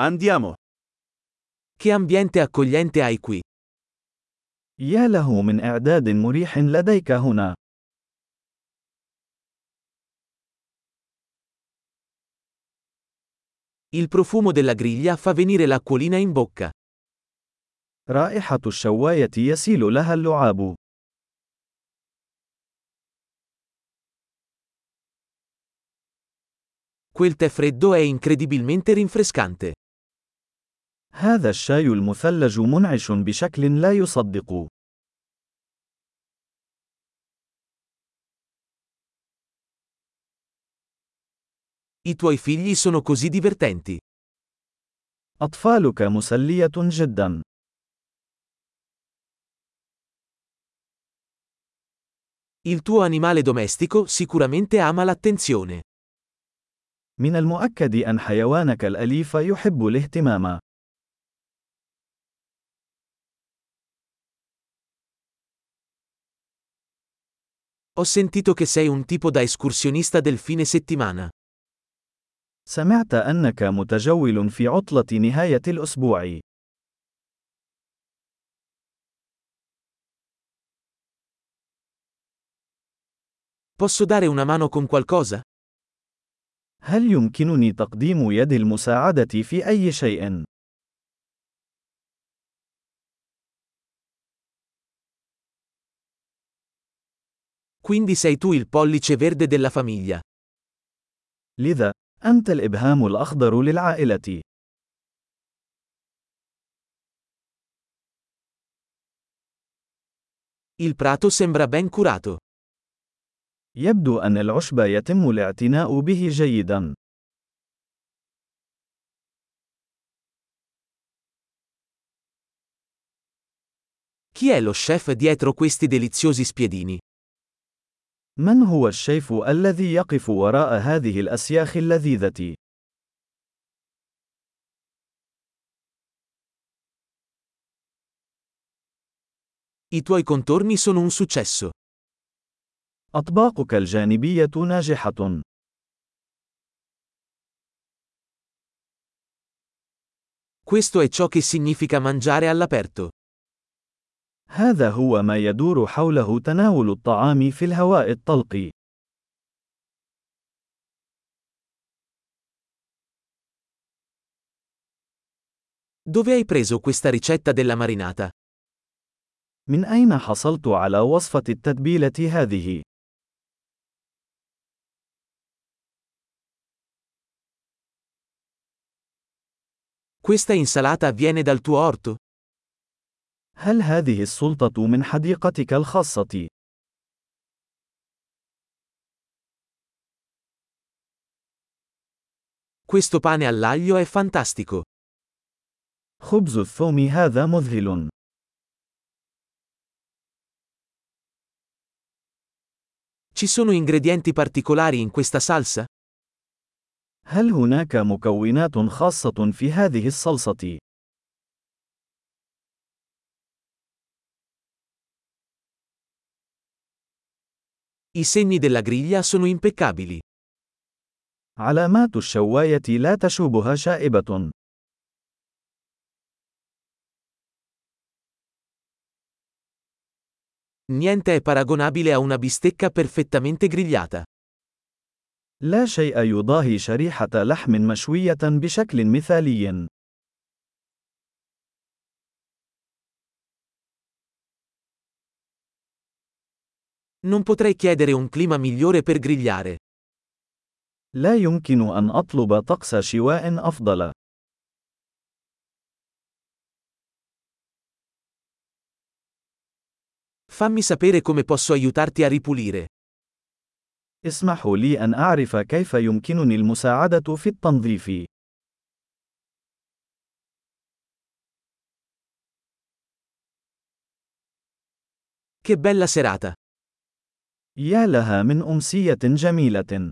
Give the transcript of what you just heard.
Andiamo. Che ambiente accogliente hai qui. يا له من إعداد مريح لديك هنا. Il profumo della griglia fa venire l'acquolina in bocca. رائحة الشواية يسيل لها اللعاب. Quel tè freddo è incredibilmente rinfrescante. هذا الشاي المثلج منعش بشكل لا يصدق. I tuoi figli sono così divertenti. أطفالك مسلية جدا. Il tuo animale domestico sicuramente ama l'attenzione. من المؤكد أن حيوانك الأليف يحب الاهتمام. Ho sentito che sei un tipo da escursionista del fine settimana. سمعت أنك متجول في عطلة نهاية الأسبوع. Posso dare una mano con qualcosa? هل يمكنني تقديم يد المساعدة في أي شيء؟ Quindi sei tu il pollice verde della famiglia. لذا، أنت الإبهام الأخضر للعائلة. Il prato sembra ben curato. يبدو أن العشب يتم الاعتناء به جيدا. Chi è lo chef dietro questi deliziosi spiedini? من هو الشيف الذي يقف وراء هذه الأسياخ اللذيذة؟ I tuoi contorni sono un successo. أطباقك الجانبية ناجحة. Questo è ciò che significa mangiare all'aperto. هذا هو ما يدور حوله تناول الطعام في الهواء الطلق. Dove hai preso questa ricetta della marinata? من أين حصلت على وصفة التتبيلة هذه؟ Questa insalata viene dal tuo orto? هل هذه السلطة من حديقتك الخاصة؟ Questo pane all'aglio è fantastico. خبز الثوم هذا مذهل. Ci sono ingredienti particolari in questa salsa? هل هناك مكونات خاصة في هذه الصلصة؟ I segni della griglia sono impeccabili. علامات الشواية لا تشوبها شائبة. Niente è paragonabile a una bistecca perfettamente grigliata. لا شيء يضاهي شريحة لحم مشوية بشكل مثالي. Non potrei chiedere un clima migliore per grigliare. لا يمكن أن أطلب طقس شواء أفضل. Fammi sapere come posso aiutarti a ripulire. اسمحوا لي أن أعرف كيف يمكنني المساعدة في التنظيف. Che bella serata! يا لها من أمسية جميلة.